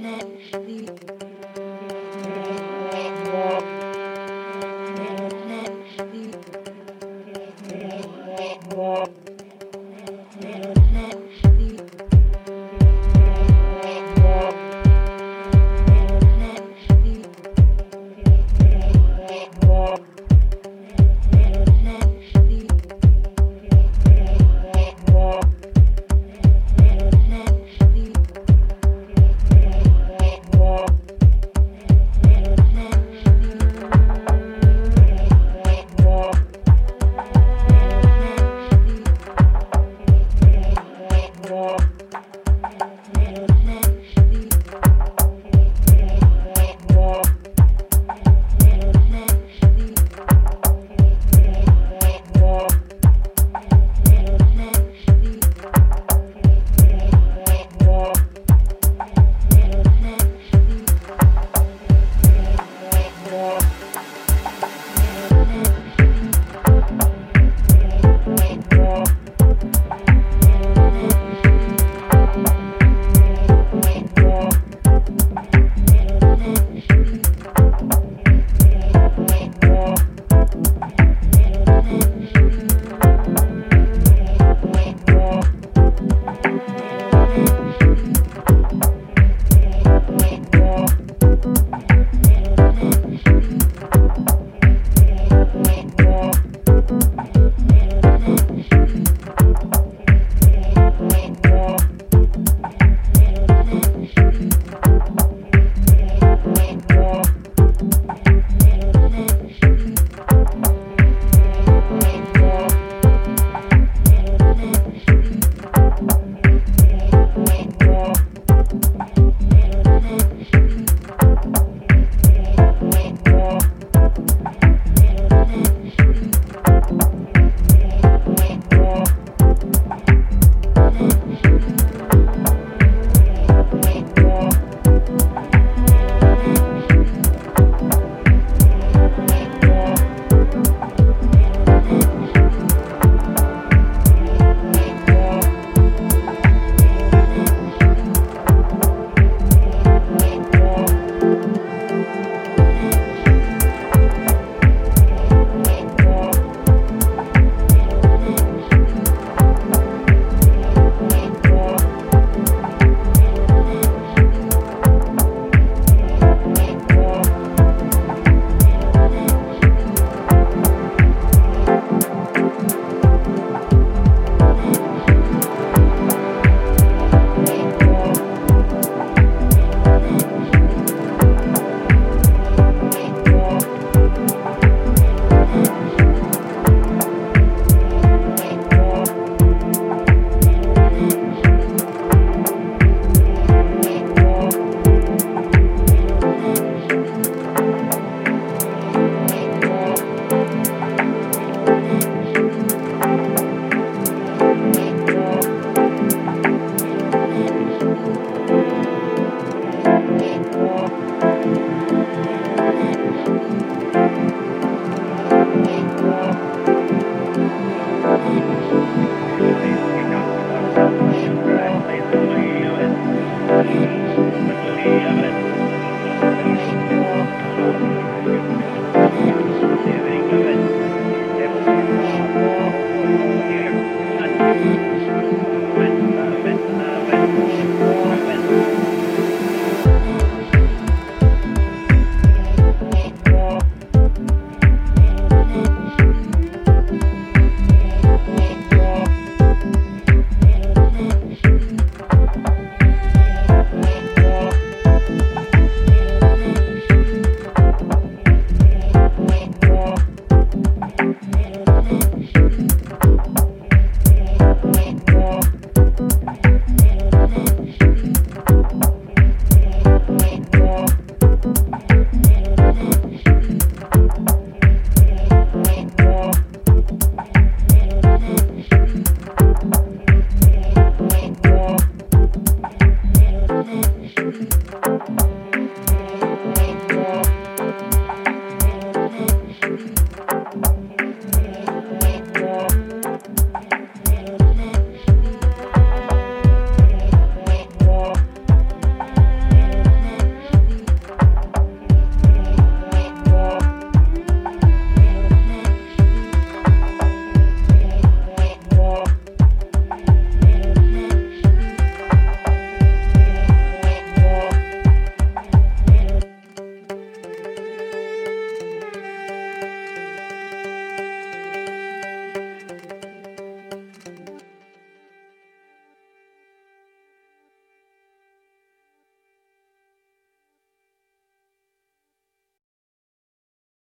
Yeah. Oh.